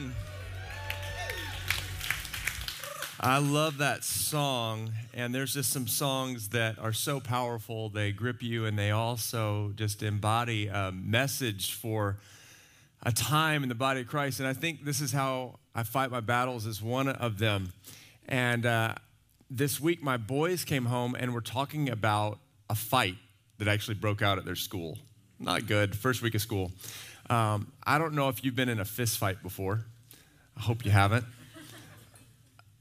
Ryan. I love that song, and there's just some songs that are so powerful. They grip you, and they also just embody a message for a time in the body of Christ. And I think this is how I fight my battles, is one of them. And uh, this week, my boys came home and were talking about a fight that actually broke out at their school. Not good, first week of school. Um, I don't know if you've been in a fist fight before. I hope you haven't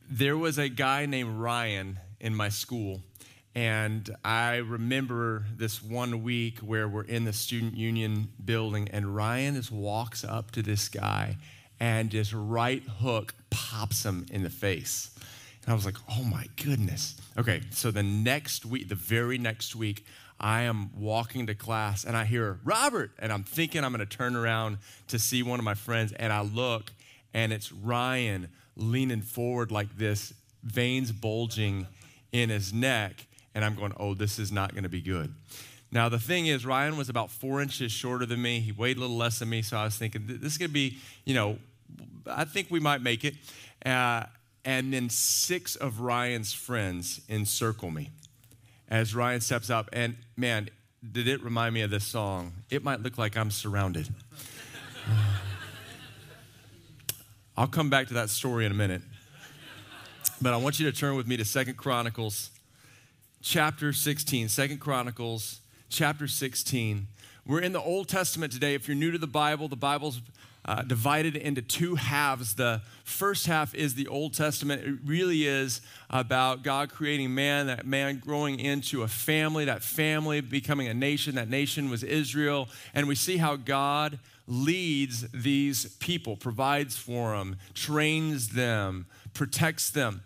there was a guy named Ryan in my school. And I remember this one week where we're in the student union building, and Ryan just walks up to this guy and just right hook pops him in the face. And I was like, oh my goodness. Okay, so the next week, the very next week, I am walking to class and I hear Robert, and I'm thinking I'm gonna turn around to see one of my friends, and I look and it's Ryan leaning forward like this, veins bulging in his neck. And I'm going, oh, this is not going to be good. Now, the thing is, Ryan was about four inches shorter than me. He weighed a little less than me. So I was thinking, this is going to be, you know, I think we might make it. Uh, and then six of Ryan's friends encircle me as Ryan steps up. And man, did it remind me of this song? It might look like I'm surrounded. I'll come back to that story in a minute. But I want you to turn with me to Second Chronicles chapter 16. Second Chronicles chapter 16. We're in the Old Testament today. If you're new to the Bible, the Bible's uh, divided into two halves. The first half is the Old Testament. It really is about God creating man, that man growing into a family, that family becoming a nation. That nation was Israel. And we see how God leads these people, provides for them, trains them, protects them.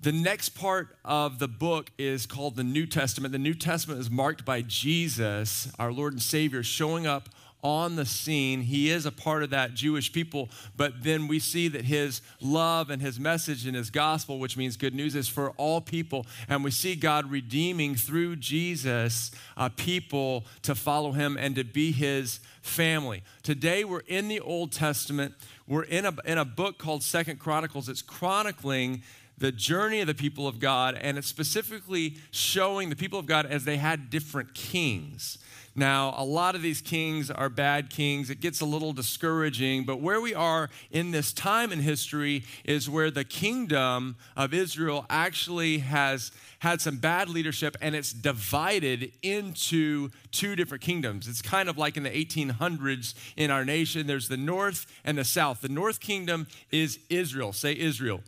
The next part of the book is called the New Testament. The New Testament is marked by Jesus, our Lord and Savior, showing up on the scene. He is a part of that Jewish people, but then we see that his love and his message and his gospel, which means good news, is for all people. And we see God redeeming through Jesus uh, people to follow him and to be his family. Today we're in the Old Testament. We're in a, in a book called Second Chronicles. It's chronicling the journey of the people of God, and it's specifically showing the people of God as they had different kings. Now, a lot of these kings are bad kings. It gets a little discouraging, but where we are in this time in history is where the kingdom of Israel actually has had some bad leadership and it's divided into two different kingdoms. It's kind of like in the 1800s in our nation. There's the north and the south. The north kingdom is Israel. Say Israel.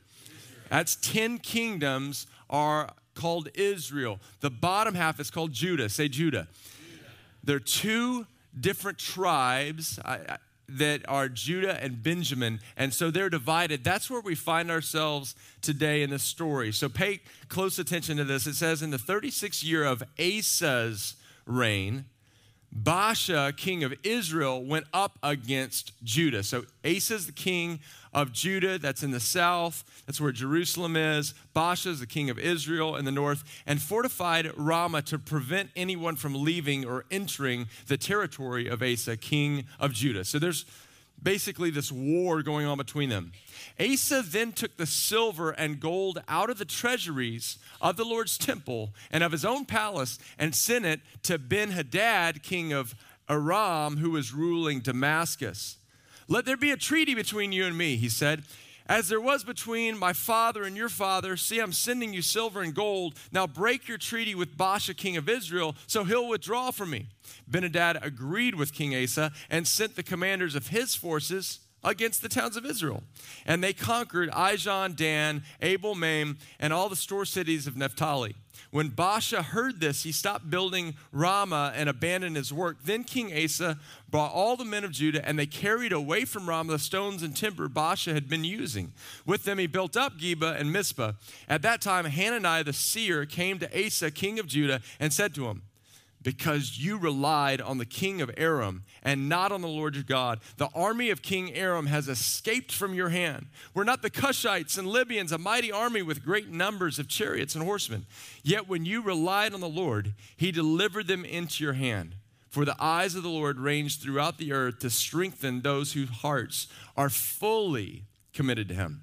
That's 10 kingdoms are called Israel. The bottom half is called Judah. Say Judah. There are two different tribes that are Judah and Benjamin, and so they're divided. That's where we find ourselves today in the story. So pay close attention to this. It says, In the 36th year of Asa's reign, Baasha, king of Israel, went up against Judah. So Asa is the king of Judah, that's in the south. That's where Jerusalem is. Baasha is the king of Israel in the north, and fortified Ramah to prevent anyone from leaving or entering the territory of Asa, king of Judah. So there's basically this war going on between them. Asa then took the silver and gold out of the treasuries of the Lord's temple and of his own palace and sent it to Ben Hadad, king of Aram, who was ruling Damascus. Let there be a treaty between you and me, he said. As there was between my father and your father, see, I'm sending you silver and gold. Now break your treaty with Baasha, king of Israel, so he'll withdraw from me. Benhadad agreed with King Asa and sent the commanders of his forces against the towns of Israel. And they conquered Ijon, Dan, Abel, Maim, and all the store cities of Naphtali. When Baasha heard this, he stopped building Ramah and abandoned his work. Then King Asa brought all the men of Judah, and they carried away from Ramah the stones and timber Baasha had been using. With them, he built up Geba and Mizpah. At that time, Hananiah the seer came to Asa, king of Judah, and said to him, because you relied on the king of Aram and not on the Lord your God. The army of King Aram has escaped from your hand. Were not the Cushites and Libyans a mighty army with great numbers of chariots and horsemen? Yet when you relied on the Lord, he delivered them into your hand. For the eyes of the Lord range throughout the earth to strengthen those whose hearts are fully committed to him.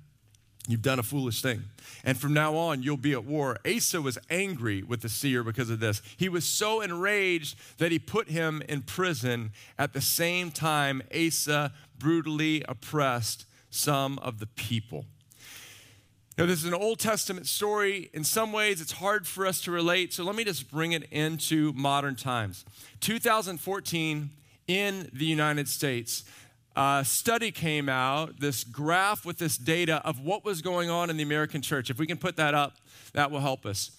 You've done a foolish thing. And from now on, you'll be at war. Asa was angry with the seer because of this. He was so enraged that he put him in prison. At the same time, Asa brutally oppressed some of the people. Now, this is an Old Testament story. In some ways, it's hard for us to relate. So let me just bring it into modern times. 2014 in the United States, a study came out, this graph with this data of what was going on in the American church. If we can put that up, that will help us.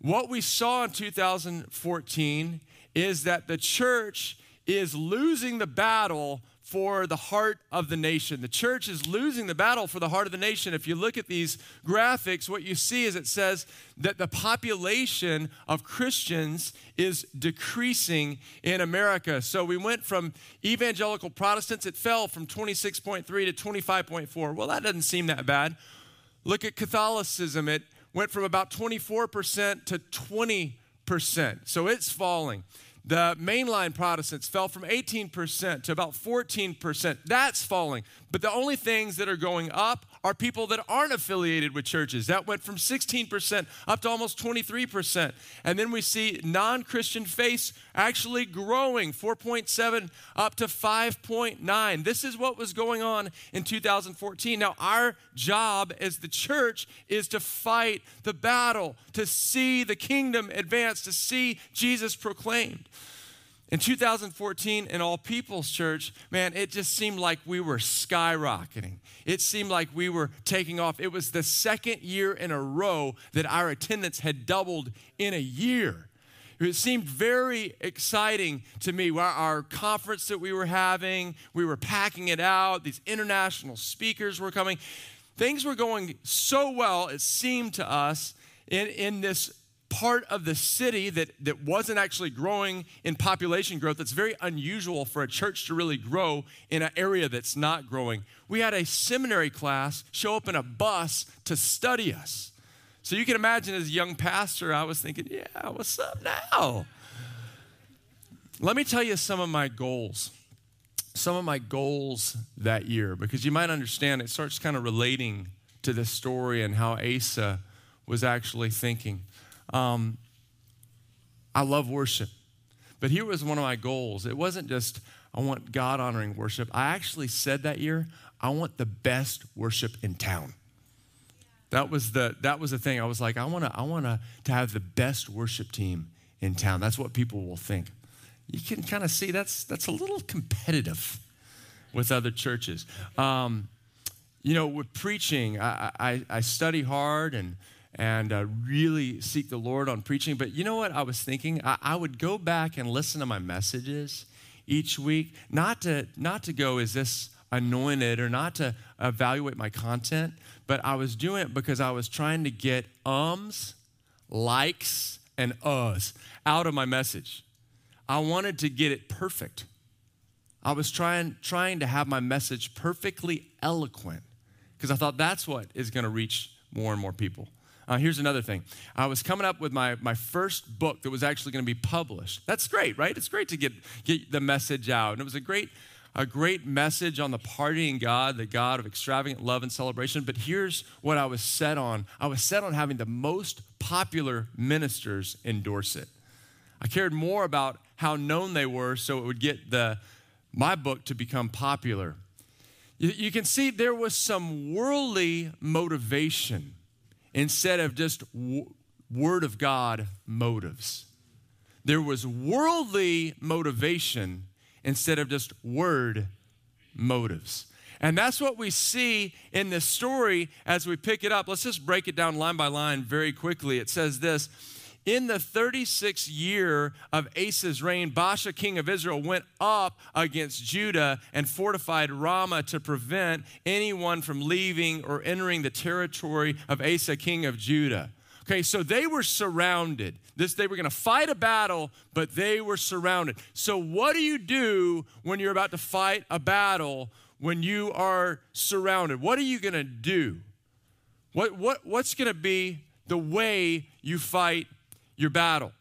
What we saw in 2014 is that the church is losing the battle for the heart of the nation. The church is losing the battle for the heart of the nation. If you look at these graphics, what you see is it says that the population of Christians is decreasing in America. So we went from evangelical Protestants, it fell from 26.3 to 25.4. Well, that doesn't seem that bad. Look at Catholicism, it went from about 24% to 20%. So it's falling. The mainline Protestants fell from 18% to about 14%. That's falling. But the only things that are going up are people that aren't affiliated with churches. That went from 16% up to almost 23%. And then we see non Christian faiths actually growing 4.7 up to 5.9. This is what was going on in 2014. Now, our job as the church is to fight the battle, to see the kingdom advance, to see Jesus proclaimed. In 2014, in All People's Church, man, it just seemed like we were skyrocketing. It seemed like we were taking off. It was the second year in a row that our attendance had doubled in a year. It seemed very exciting to me. Our, conference that we were having, we were packing it out. These international speakers were coming. Things were going so well, it seemed to us, in, in this part of the city that, that wasn't actually growing in population growth. That's very unusual for a church to really grow in an area that's not growing. We had a seminary class show up in a bus to study us. So you can imagine as a young pastor, I was thinking, yeah, what's up now? Let me tell you some of my goals. Some of my goals that year, because you might understand it starts kind of relating to this story and how Asa was actually thinking. Um, I love worship. But here was one of my goals. It wasn't just, I want God honoring worship. I actually said that year, I want the best worship in town. That was the that was the thing. I was like, I want to I want to to have the best worship team in town. That's what people will think. You can kind of see that's that's a little competitive with other churches. Um, you know, with preaching, I, I, I study hard and and uh, really seek the Lord on preaching. But you know what I was thinking? I, I, would go back and listen to my messages each week, not to not to go, is this anointed, or not to evaluate my content, but I was doing it because I was trying to get ums, likes, and uhs out of my message. I wanted to get it perfect. I was trying trying to have my message perfectly eloquent because I thought that's what is going to reach more and more people. Uh, here's another thing. I was coming up with my, my first book that was actually going to be published. That's great, right? It's great to get, get the message out. And it was a great, a great message on the partying God, the God of extravagant love and celebration. But here's what I was set on I was set on having the most popular ministers endorse it. I cared more about how known they were so it would get the, my book to become popular. You, you can see there was some worldly motivation instead of just w- Word of God motives. There was worldly motivation instead of just word motives. And that's what we see in this story as we pick it up. Let's just break it down line by line very quickly. It says this in the 36th year of Asa's reign, Baasha, king of Israel, went up against Judah and fortified Ramah to prevent anyone from leaving or entering the territory of Asa, king of Judah. Okay, so they were surrounded. This they were going to fight a battle, but they were surrounded. So what do you do when you're about to fight a battle when you are surrounded? What are you going to do? What, what, what's going to be the way you fight your battle.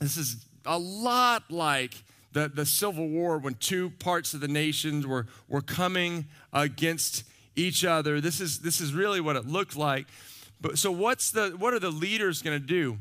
This is a lot like the, the Civil War when two parts of the nations were, were coming against each other. This is, this is really what it looked like. But so what's the what are the leaders going to do?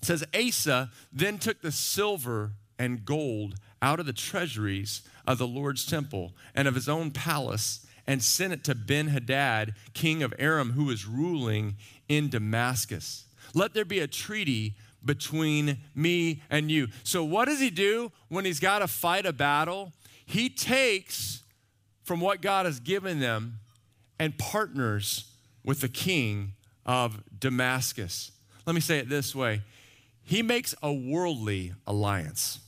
It says Asa then took the silver and gold out of the treasuries of the Lord's temple and of his own palace and sent it to Ben Hadad, king of Aram, who was ruling in Damascus. Let there be a treaty between me and you. So, what does he do when he's got to fight a battle? He takes from what God has given them and partners with the king of Damascus. Let me say it this way He makes a worldly alliance.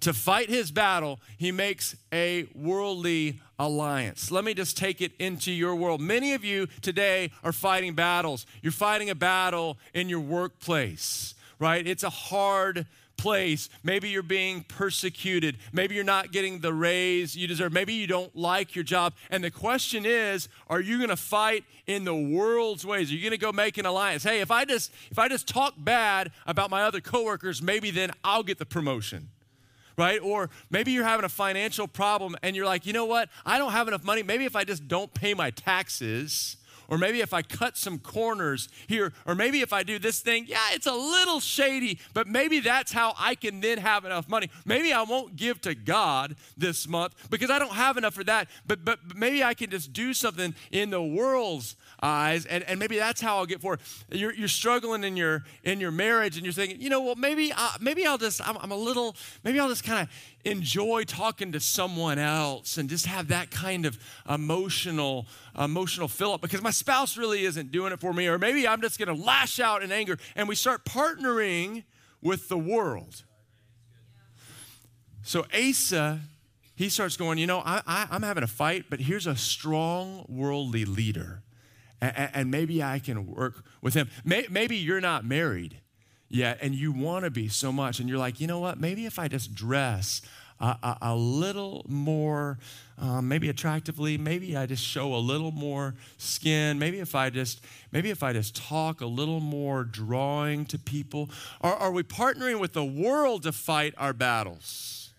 To fight his battle, he makes a worldly alliance. Let me just take it into your world. Many of you today are fighting battles. You're fighting a battle in your workplace, right? It's a hard place. Maybe you're being persecuted. Maybe you're not getting the raise you deserve. Maybe you don't like your job. And the question is, are you going to fight in the world's ways? Are you going to go make an alliance? Hey, if I just if I just talk bad about my other coworkers, maybe then I'll get the promotion. Right? Or maybe you're having a financial problem and you're like, you know what? I don't have enough money. Maybe if I just don't pay my taxes, or maybe if I cut some corners here, or maybe if I do this thing, yeah, it's a little shady, but maybe that's how I can then have enough money. Maybe I won't give to God this month because I don't have enough for that, but, but maybe I can just do something in the world's eyes, and, and maybe that's how I'll get forward. You're, you're struggling in your in your marriage, and you're thinking, you know, well, maybe I, maybe I'll just I'm, I'm a little maybe I'll just kind of enjoy talking to someone else and just have that kind of emotional emotional fill up because my spouse really isn't doing it for me, or maybe I'm just going to lash out in anger, and we start partnering with the world. So Asa he starts going, you know, I, am having a fight, but here's a strong worldly leader and, and maybe I can work with him. Maybe you're not married yet and you want to be so much, and you're like, you know what? Maybe if I just dress a, a, a little more, um, maybe attractively, maybe I just show a little more skin. Maybe if I just, maybe if I just talk a little more drawing to people. Are, are we partnering with the world to fight our battles?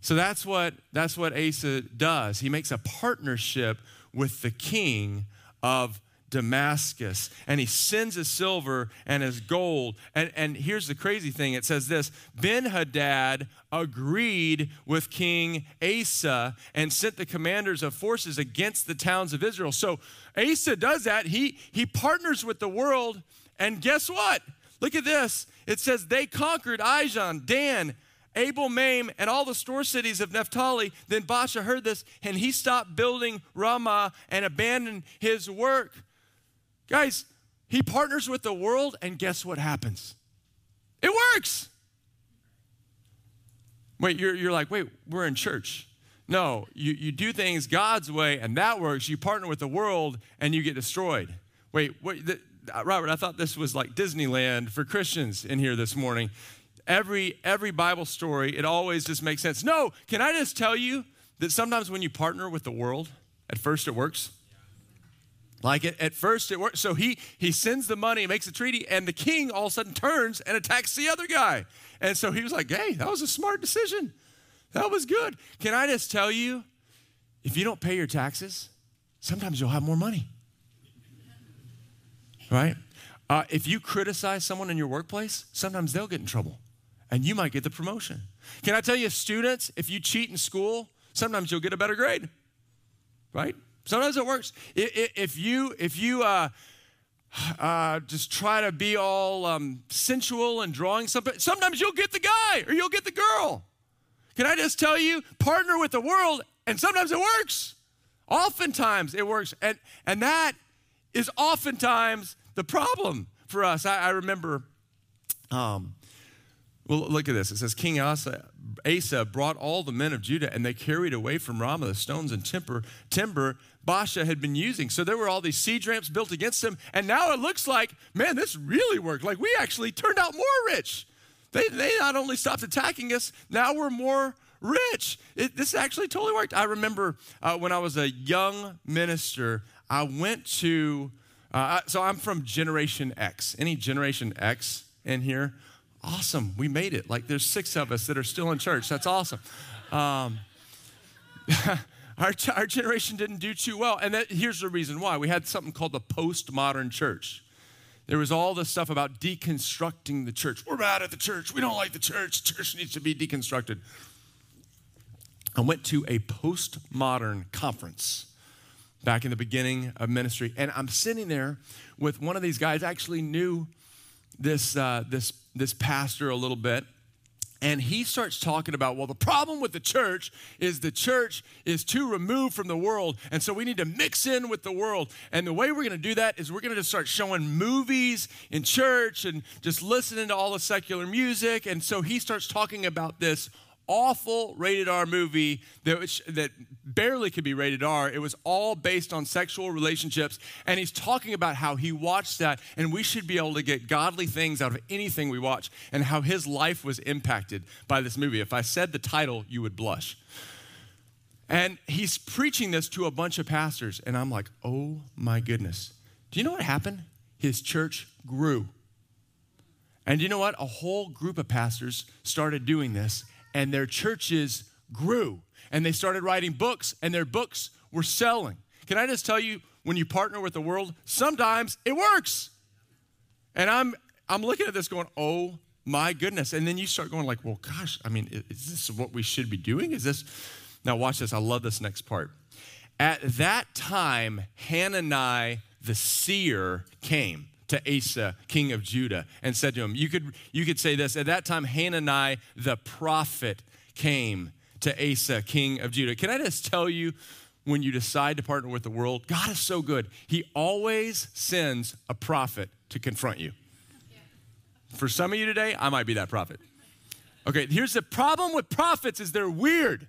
So that's what that's what Asa does. He makes a partnership with the king of Damascus. And he sends his silver and his gold. And, and here's the crazy thing it says this Ben Hadad agreed with King Asa and sent the commanders of forces against the towns of Israel. So Asa does that. He, he partners with the world. And guess what? Look at this. It says they conquered Ijon, Dan, Abel Maim, and all the store cities of Naphtali. Then Baasha heard this, and he stopped building Ramah and abandoned his work. Guys, he partners with the world, and guess what happens? It works. Wait, you're, you're like, wait, we're in church. No, you, you do things God's way, and that works. You partner with the world, and you get destroyed. Wait, wait the, uh, Robert, I thought this was like Disneyland for Christians in here this morning every every Bible story, it always just makes sense. No, can I just tell you that sometimes when you partner with the world, at first it works. Like it, at first it worked. So he he sends the money, makes a treaty, and the king all of a sudden turns and attacks the other guy. And so he was like, "Hey, that was a smart decision. That was good." Can I just tell you, if you don't pay your taxes, sometimes you'll have more money. Right? Uh, if you criticize someone in your workplace, sometimes they'll get in trouble and you might get the promotion. Can I tell you, students, if you cheat in school, sometimes you'll get a better grade, right? Sometimes it works. If you, if you, uh, uh, just try to be all um, sensual and drawing something. Sometimes you'll get the guy or you'll get the girl. Can I just tell you, partner with the world, and sometimes it works. Oftentimes it works, and and that is oftentimes the problem for us. I, I remember um, well, look at this. It says King Asa, Asa brought all the men of Judah, and they carried away from Ramah the stones and timber, timber Baasha had been using. So there were all these siege ramps built against him, and now it looks like, man, this really worked. Like we actually turned out more rich. They, they not only stopped attacking us, now we're more rich. It, this actually totally worked. I remember uh, when I was a young minister, I went to, uh, so I'm from Generation X. Any Generation X in here? awesome. We made it. Like there's six of us that are still in church. That's awesome. Um, our, our generation didn't do too well. And that, here's the reason why. We had something called the postmodern church. There was all this stuff about deconstructing the church. We're mad at the church. We don't like the church. Church needs to be deconstructed. I went to a postmodern conference back in the beginning of ministry, and I'm sitting there with one of these guys. I actually knew this uh, this this pastor a little bit, and he starts talking about, well, the problem with the church is the church is too removed from the world. And so we need to mix in with the world. And the way we're going to do that is we're going to just start showing movies in church and just listening to all the secular music. And so he starts talking about this awful rated R movie that, was, that barely could be rated R. It was all based on sexual relationships. And he's talking about how he watched that, and we should be able to get godly things out of anything we watch, and how his life was impacted by this movie. If I said the title, you would blush. And he's preaching this to a bunch of pastors, and I'm like, oh my goodness. Do you know what happened? His church grew. And you know what? A whole group of pastors started doing this, and their churches grew and they started writing books and their books were selling. Can I just tell you, when you partner with the world, sometimes it works. And I'm I'm looking at this going, oh my goodness. And then you start going like, well, gosh, I mean, is this what we should be doing? Is this now watch this. I love this next part. At that time, Hanani the seer came to Asa, king of Judah, and said to him, You could, you could say this. At that time, Hanani the prophet came to Asa, king of Judah. Can I just tell you, when you decide to partner with the world, God is so good. He always sends a prophet to confront you. For some of you today, I might be that prophet. Okay, here's the problem with prophets is they're weird.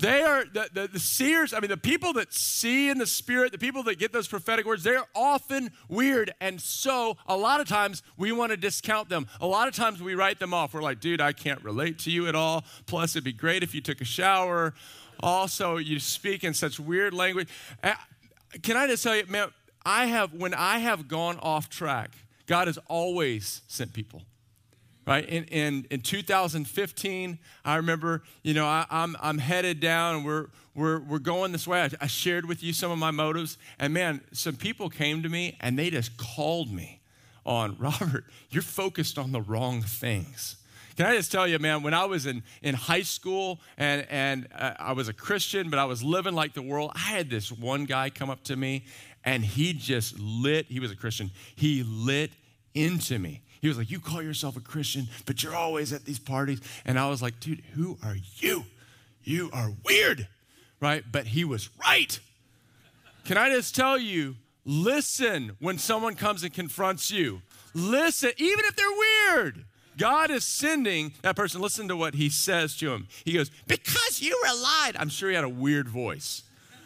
They are the, the, the, seers, I mean, the people that see in the spirit, the people that get those prophetic words, they're often weird. And so a lot of times we want to discount them. A lot of times we write them off. We're like, dude, I can't relate to you at all. Plus, it'd be great if you took a shower. Also, you speak in such weird language. Can I just tell you, man, I have, when I have gone off track, God has always sent people right? In, in, in 2015, I remember, you know, I, am I'm, I'm headed down, we're, we're, we're going this way. I, I shared with you some of my motives, and man, some people came to me and they just called me on, Robert, you're focused on the wrong things. Can I just tell you, man, when I was in, in high school and, and uh, I was a Christian, but I was living like the world, I had this one guy come up to me and he just lit, he was a Christian, he lit into me. He was like, You call yourself a Christian, but you're always at these parties. And I was like, Dude, who are you? You are weird, right? But he was right. Can I just tell you, listen when someone comes and confronts you. Listen, even if they're weird. God is sending that person, listen to what he says to him. He goes, Because you relied. I'm sure he had a weird voice.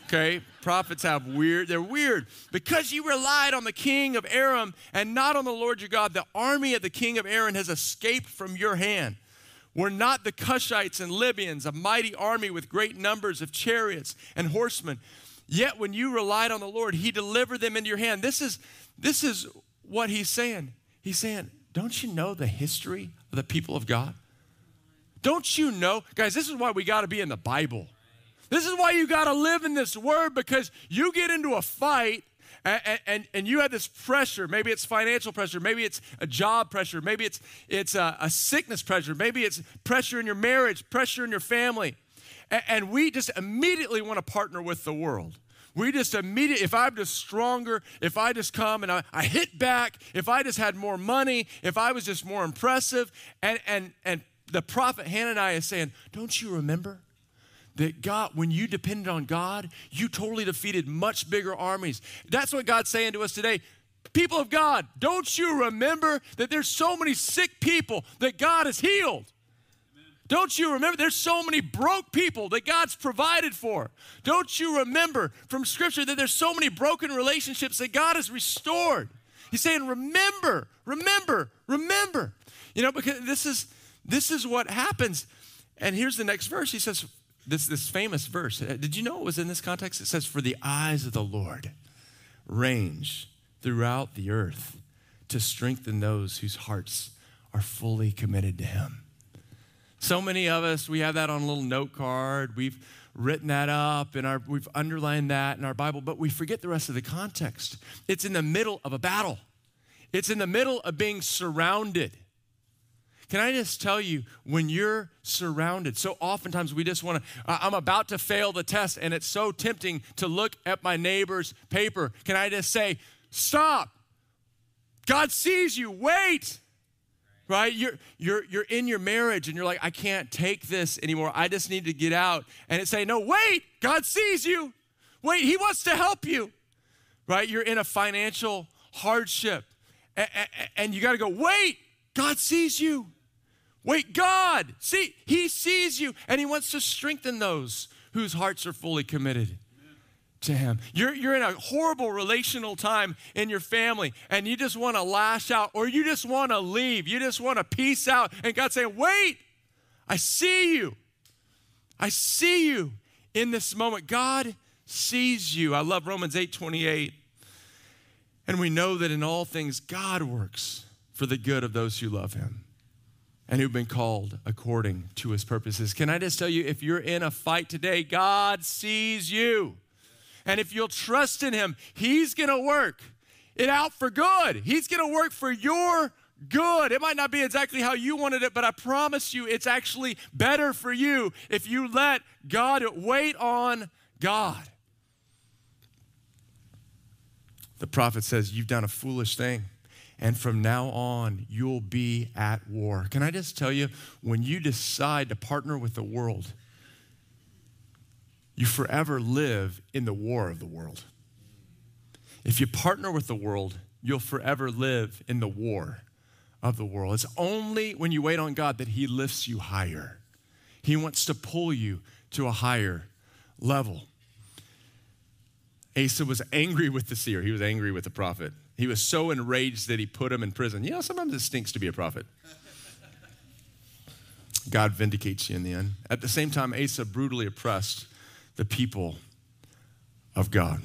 Okay? Prophets have weird, they're weird. Because you relied on the king of Aram and not on the Lord your God, the army of the king of Aram has escaped from your hand. Were not the Cushites and Libyans a mighty army with great numbers of chariots and horsemen? Yet when you relied on the Lord, he delivered them into your hand. This is, this is what he's saying. He's saying, Don't you know the history of the people of God? Don't you know? Guys, this is why we got to be in the Bible. This is why you got to live in this word because you get into a fight and, and, and, you have this pressure. Maybe it's financial pressure. Maybe it's a job pressure. Maybe it's, it's a, a sickness pressure. Maybe it's pressure in your marriage, pressure in your family. And, and we just immediately want to partner with the world. We just immediately, if I'm just stronger, if I just come and I, I hit back, if I just had more money, if I was just more impressive, and, and, and the prophet Hananiah is saying, Don't you remember? That God, when you depended on God, you totally defeated much bigger armies. That's what God's saying to us today. People of God, don't you remember that there's so many sick people that God has healed? Don't you remember there's so many broke people that God's provided for? Don't you remember from scripture that there's so many broken relationships that God has restored? He's saying, remember, remember, remember. You know, because this is this is what happens. And here's the next verse. He says, this, this famous verse. Uh, did you know it was in this context? It says, For the eyes of the Lord range throughout the earth to strengthen those whose hearts are fully committed to Him. So many of us, we have that on a little note card. We've written that up and our, we've underlined that in our Bible, but we forget the rest of the context. It's in the middle of a battle, it's in the middle of being surrounded. Can I just tell you, when you're surrounded, so oftentimes we just want to, I'm about to fail the test, and it's so tempting to look at my neighbor's paper. Can I just say, stop? God sees you, wait. Right? You're you're you're in your marriage and you're like i can't take this anymore. I just need to get out. And it's saying no wait. God sees you. Wait. He wants to help you. Right? You're in a financial hardship. And, and you got to go wait. God sees you wait god see he sees you and he wants to strengthen those whose hearts are fully committed to Him. You're, you're in a horrible relational time in your family and you just want to lash out or you just want to leave. You just want to peace out. And God's saying, Wait, I see you. I see you in this moment. God sees you. I love Romans 8 28. And we know that in all things, God works for the good of those who love Him and who've been called according to His purposes. Can I just tell you, if you're in a fight today, God sees you. And if you'll trust in Him, He's to work it out for good. He's to work for your good. It might not be exactly how you wanted it, but I promise you it's actually better for you if you let God wait on God. The prophet says, You've done a foolish thing. And from now on, you'll be at war. Can I just tell you, when you decide to partner with the world, you forever live in the war of the world. If you partner with the world, you'll forever live in the war of the world. It's only when you wait on God that He lifts you higher. He wants to pull you to a higher level. Asa was angry with the seer, he was angry with the prophet. He was so enraged that he put him in prison. You know, sometimes it stinks to be a prophet. God vindicates you in the end. At the same time, Asa brutally oppressed the people of God.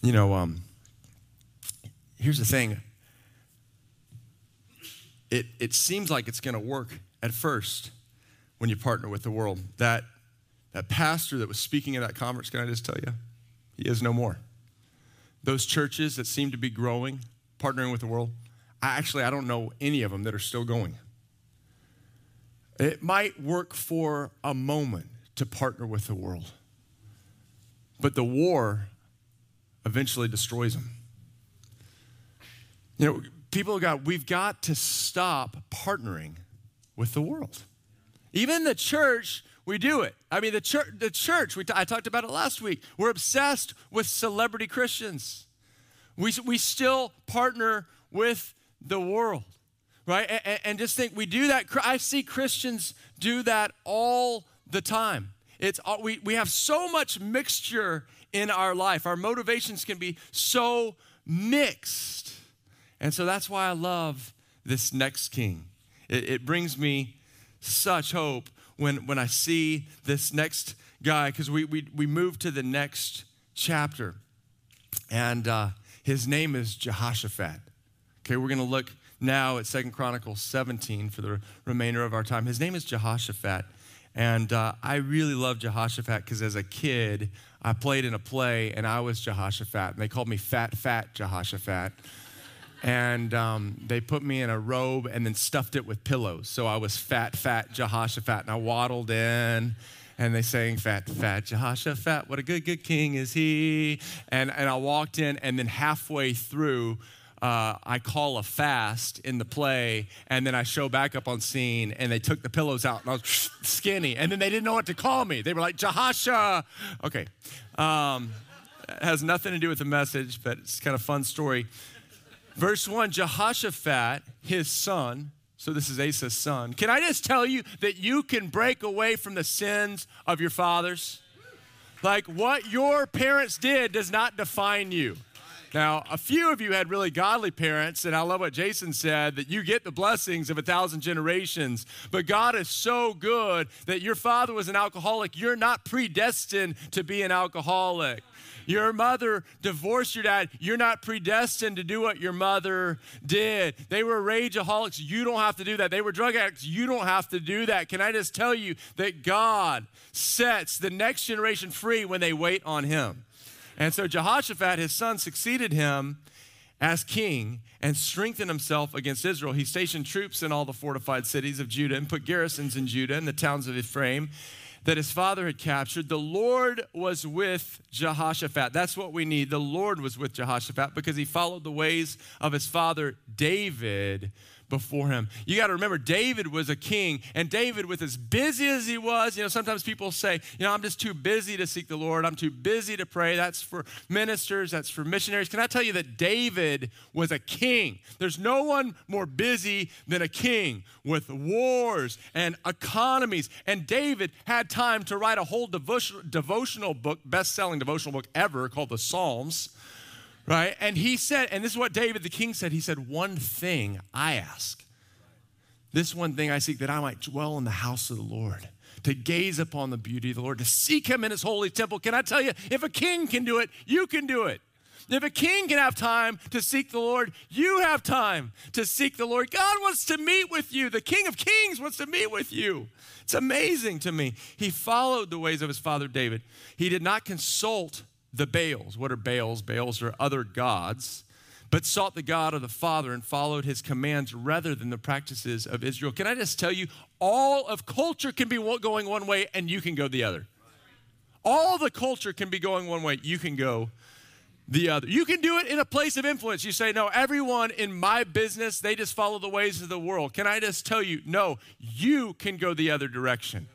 You know, um, here's the thing it, it seems like it's going to work at first when you partner with the world. That, that pastor that was speaking at that conference, can I just tell you? He is no more. Those churches that seem to be growing, partnering with the world, I actually I don't know any of them that are still going. It might work for a moment to partner with the world, but the war eventually destroys them. You know, people of God, we've got to stop partnering with the world. Even the church, we do it. I mean, the church, the church we t- I talked about it last week. We're obsessed with celebrity Christians. We, we still partner with the world right? And, and, just think we do that. I see Christians do that all the time. It's all, we, we have so much mixture in our life. Our motivations can be so mixed. And so that's why I love this next king. It, it brings me such hope when, when I see this next guy, because we, we, we move to the next chapter. And uh, his name is Jehoshaphat. Okay, we're going to look now at Second Chronicles 17 for the remainder of our time. His name is Jehoshaphat. And uh, I really love Jehoshaphat because as a kid, I played in a play and I was Jehoshaphat. And they called me Fat, Fat Jehoshaphat. And um, they put me in a robe and then stuffed it with pillows. So I was Fat, Fat Jehoshaphat. And I waddled in and they sang fat fat jehoshaphat what a good good king is he and, and i walked in and then halfway through uh, I call a fast in the play, and then I show back up on scene, and they took the pillows out, and I was skinny, and then they didn't know what to call me. They were like, Jahasha. Okay. Um, has nothing to do with the message, but it's kind of fun story. Verse 1 Jehoshaphat, his son, so this is Asa's son. Can I just tell you that you can break away from the sins of your fathers? Like what your parents did does not define you. Now, a few of you had really godly parents, and I love what Jason said that you get the blessings of a thousand generations. But God is so good that your father was an alcoholic. You're not predestined to be an alcoholic. Your mother divorced your dad. You're not predestined to do what your mother did. They were rageaholics. You don't have to do that. They were drug addicts. You don't have to do that. Can I just tell you that God sets the next generation free when they wait on Him? And so Jehoshaphat, his son, succeeded him as king and strengthened himself against Israel. He stationed troops in all the fortified cities of Judah and put garrisons in Judah and the towns of Ephraim that his father had captured. The Lord was with Jehoshaphat. That's what we need. The Lord was with Jehoshaphat because he followed the ways of his father David before him. You got to remember, David was a king, and David, with as busy as he was, you know, sometimes people say, you know, I'm just too busy to seek the Lord. I'm too busy to pray. That's for ministers, that's for missionaries. Can I tell you that David was a king? There's no one more busy than a king with wars and economies. And David had time to write a whole devotional book, best selling devotional book ever called the Psalms right? And he said, and this is what David the king said. He said, One thing I ask, this one thing I seek, that I might dwell in the house of the Lord, to gaze upon the beauty of the Lord, to seek him in his holy temple. Can I tell you, if a king can do it, you can do it. If a king can have time to seek the Lord, you have time to seek the Lord. God wants to meet with you. The King of Kings wants to meet with you. It's amazing to me. He followed the ways of his father David. He did not consult the Baals. What are Baals? Baals are other gods, but sought the God of the Father and followed his commands rather than the practices of Israel. Can I just tell you, all of culture can be going one way and you can go the other. All the culture can be going one way, you can go the other. You can do it in a place of influence. You say, No, everyone in my business, they just follow the ways of the world. Can I just tell you, no, you can go the other direction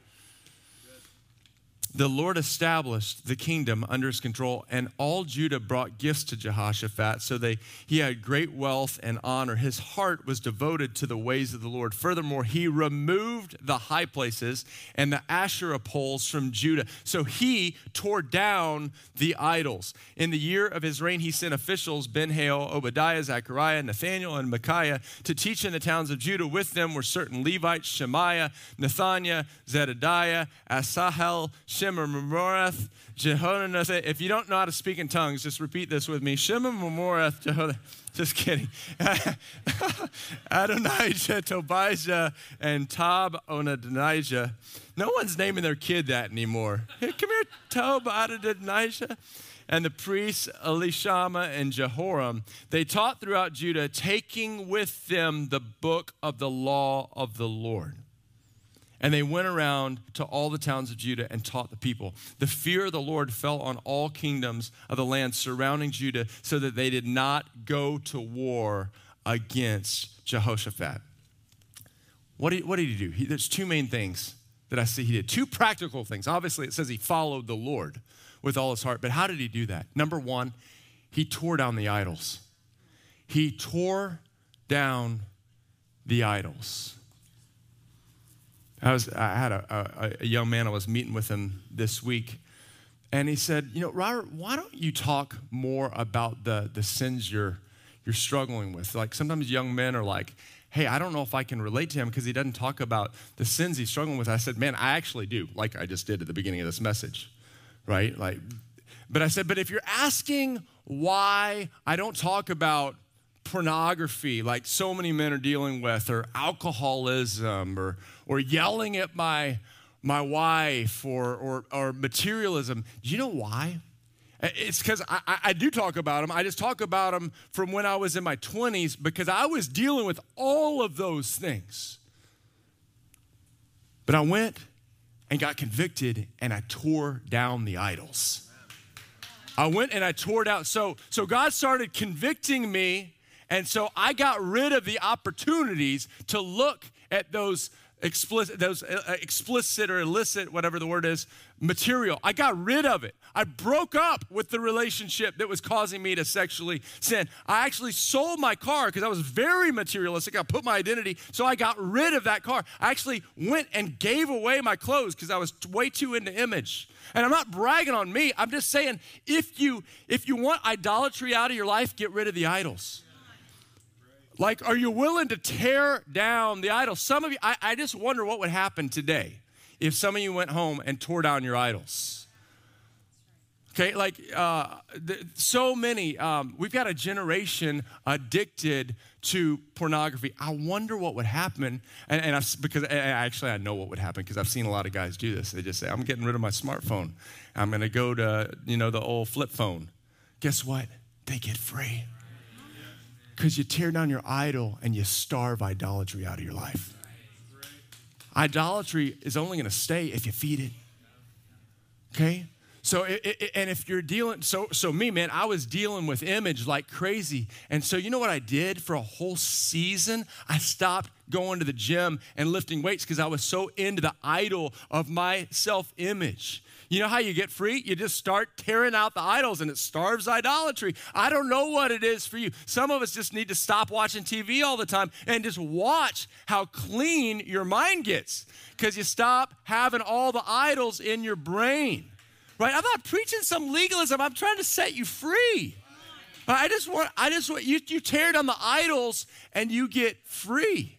the Lord established the kingdom under his control, and all Judah brought gifts to Jehoshaphat, so they, he had great wealth and honor. His heart was devoted to the ways of the Lord. Furthermore, he removed the high places and the Asherah poles from Judah. So he tore down the idols. In the year of his reign, he sent officials, Ben-Hail, Obadiah, Zechariah, Nathaniel, and Micaiah, to teach in the towns of Judah. With them were certain Levites, Shemaiah, Nethaniah, Zebadiah, Asahel, Memorath, Jehonath. If you don't know how to speak in tongues, just repeat this with me. Shema Memorath, Jehonath. Just kidding. Adonijah, Tobijah, and Tob Onadonijah. No one's naming their kid that anymore. Hey, come here, Tob Adonijah. And the priests Elishama and Jehoram, they taught throughout Judah, taking with them the book of the law of the Lord. And they went around to all the towns of Judah and taught the people. The fear of the Lord fell on all kingdoms of the land surrounding Judah so that they did not go to war against Jehoshaphat. What did, what did he do? He, there's two main things that I see he did. Two practical things. Obviously, it says he followed the Lord with all his heart. But how did he do that? Number one, he tore down the idols. He tore down the idols. I, was, I had a, a, a young man, I was meeting with him this week, and he said, You know, Robert, why don't you talk more about the, the sins you're, you're struggling with? Like sometimes young men are like, Hey, I don't know if I can relate to him because he doesn't talk about the sins he's struggling with. I said, Man, I actually do, like I just did at the beginning of this message, right? Like, but I said, But if you're asking why I don't talk about pornography like so many men are dealing with or alcoholism or, or yelling at my, my wife or, or, or materialism do you know why it's because I, I, do talk about them. I just talk about them from when I was in my 20s because I was dealing with all of those things. But I went and got convicted and I tore down the idols. I went and I tore down. So, so God started convicting me and so I got rid of the opportunities to look at those explicit, those uh, uh, explicit or illicit, whatever the word is, material. I got rid of it. I broke up with the relationship that was causing me to sexually sin. I actually sold my car because I was very materialistic. I put my identity, so I got rid of that car. I actually went and gave away my clothes because I was way too into image. And I'm not bragging on me. I'm just saying if you if you want idolatry out of your life, get rid of the idols. Like, are you willing to tear down the idols? Some of you, I, I just wonder what would happen today if some of you went home and tore down your idols. Okay, like uh, so many, um, we've got a generation addicted to pornography. I wonder what would happen, and, and I've, because actually I know what would happen because I've seen a lot of guys do this. They just say, "I'm getting rid of my smartphone. I'm going to go to you know the old flip phone." Guess what? They get free. Because you tear down your idol and you starve idolatry out of your life. Idolatry is only going to stay if you feed it. Okay? So, it, it, and if you're dealing, so, so me, man, I was dealing with image like crazy. And so, you know what I did for a whole season? I stopped going to the gym and lifting weights because I was so into the idol of my self image. You know how you get free? You just start tearing out the idols and it starves idolatry. I don't know what it is for you. Some of us just need to stop watching TV all the time and just watch how clean your mind gets because you stop having all the idols in your brain. Right? I'm not preaching some legalism. I'm trying to set you free. I just want, I just want you, you tear down the idols and you get free.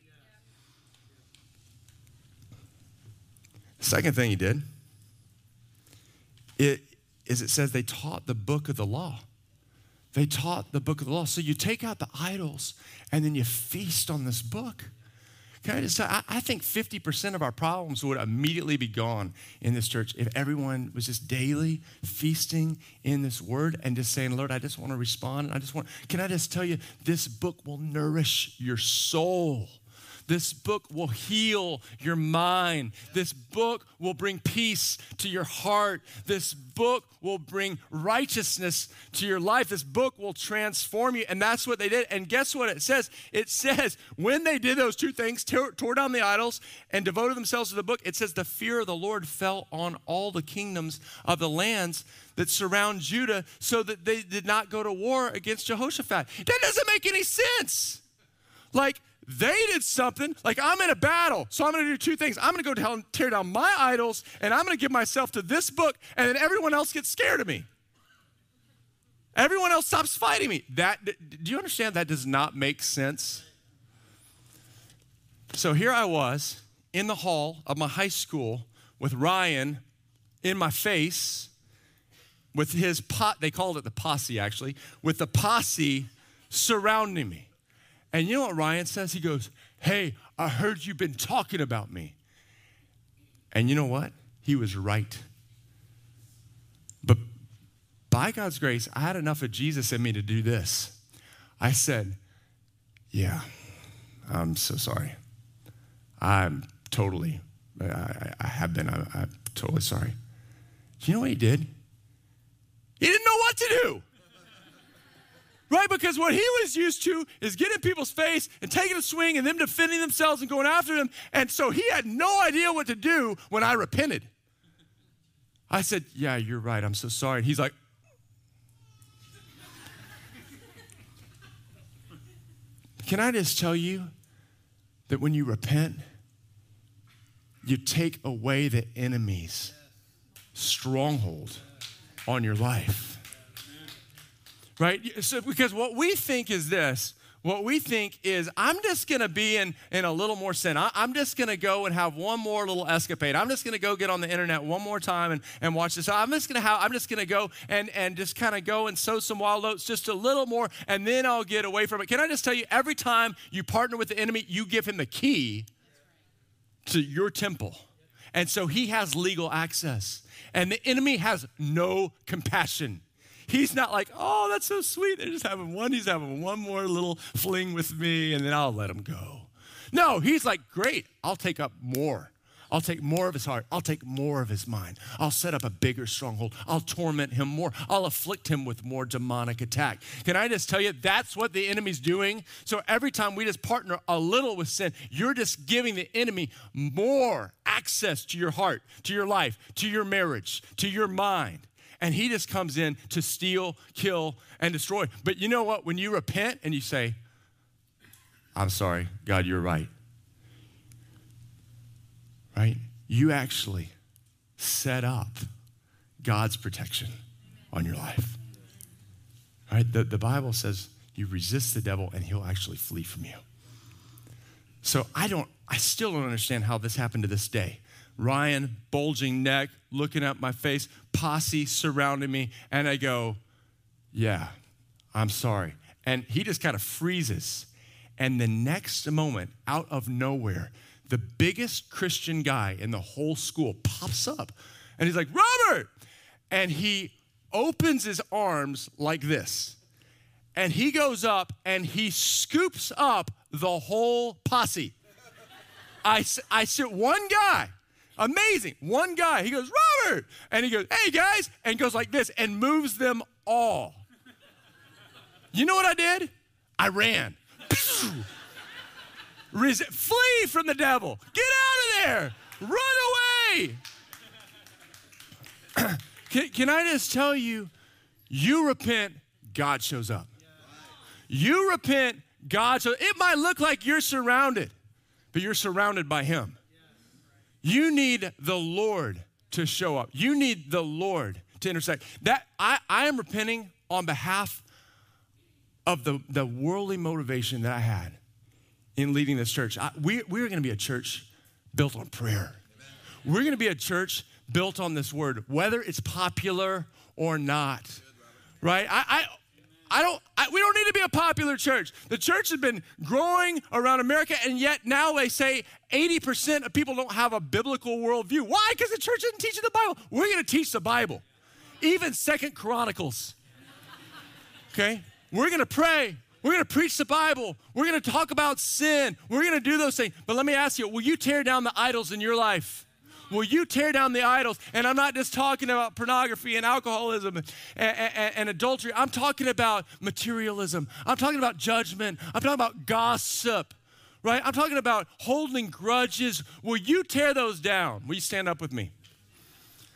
Second thing he did it, is it says they taught the book of the law. They taught the book of the law. So you take out the idols and then you feast on this book. Can I just say, I, I think 50% of our problems would immediately be gone in this church if everyone was just daily feasting in this word and just saying, Lord, I just want to respond. I just want, can I just tell you, this book will nourish your soul. This book will heal your mind. This book will bring peace to your heart. This book will bring righteousness to your life. This book will transform you. And that's what they did. And guess what it says? It says when they did those two things, tore, tore down the idols and devoted themselves to the book, it says the fear of the Lord fell on all the kingdoms of the lands that surround Judah so that they did not go to war against Jehoshaphat. That doesn't make any sense. Like, they did something like I'm in a battle, so I'm going to do two things. I'm going to go down, tear down my idols, and I'm going to give myself to this book, and then everyone else gets scared of me. Everyone else stops fighting me. That do you understand? That does not make sense. So here I was in the hall of my high school with Ryan in my face, with his pot. They called it the posse actually, with the posse surrounding me. And you know what Ryan says? He goes, Hey, I heard you've been talking about me. And you know what? He was right. But by God's grace, I had enough of Jesus in me to do this. I said, Yeah, I'm so sorry. I'm totally, I, I have been, I, I'm totally sorry. Do you know what he did? He didn't know what to do. Right? Because what he was used to is getting people's face and taking a swing and them defending themselves and going after them. And so he had no idea what to do when I repented. I said, Yeah, you're right. I'm so sorry. And he's like, Can I just tell you that when you repent, you take away the enemy's stronghold on your life? Right? So, because what we think is this what we think is i'm just going to be in, in a little more sin. I, am just going to go and have one more little escapade. I'm just going to go get on the internet one more time and, and watch this. I'm just going to i'm just going to go and, and just kind of go and sow some wild oats just a little more and then i'll get away from it. Can i just tell you every time you partner with the enemy you give him the key to your temple. And so he has legal access. And the enemy has no compassion He's not like, oh, that's so sweet. They're just having one. He's having one more little fling with me, and then I'll let him go. No, he's like, great, I'll take up more. I'll take more of his heart. I'll take more of his mind. I'll set up a bigger stronghold. I'll torment him more. I'll afflict him with more demonic attack. Can I just tell you, that's what the enemy's doing? So every time we just partner a little with sin, you're just giving the enemy more access to your heart, to your life, to your marriage, to your mind. And he just comes in to steal, kill, and destroy. But you know what? When you repent and you say, I'm sorry, God, you're right right? You actually set up God's protection on your life. Right? The, the Bible says you resist the devil and he'll actually flee from you. So I don't, I still don't understand how this happened to this day. Ryan, bulging neck, looking at my face, posse surrounding me, and I go, Yeah, I'm sorry. And he just kind of freezes. And the next moment, out of nowhere, the biggest Christian guy in the whole school pops up and he's like, Robert! And he opens his arms like this. And he goes up and he scoops up the whole posse. I, I sit one guy, amazing, one guy. He goes, Robert! And he goes, hey guys, and goes like this and moves them all. You know what I did? I ran. Resi- flee from the devil. Get out of there. Run away. can, can I just tell you, you repent, God shows up. You repent, God shows It might look like you're surrounded, but you're surrounded by Him. You need the Lord to show up. You need the Lord to intersect. That I, I am repenting on behalf of the, the worldly motivation that I had in leading this church. I, we, we're going to be a church built on prayer. We're going to be a church built on this word, whether it's popular or not. Right? I, I I don't, I, we don't need to be a popular church. The church has been growing around America, and yet now they say 80% of people don't have a biblical worldview. Why? Because the church isn't teaching the Bible. We're going to teach the Bible, even Second Chronicles. Okay? We're going to pray. We're going to preach the Bible. We're going to talk about sin. We're going to do those things. But let me ask you will you tear down the idols in your life? Will you tear down the idols? And I'm not just talking about pornography and alcoholism and, and, and, adultery. I'm talking about materialism. I'm talking about judgment. I'm talking about gossip, right? I'm talking about holding grudges. Will you tear those down? Will you stand up with me?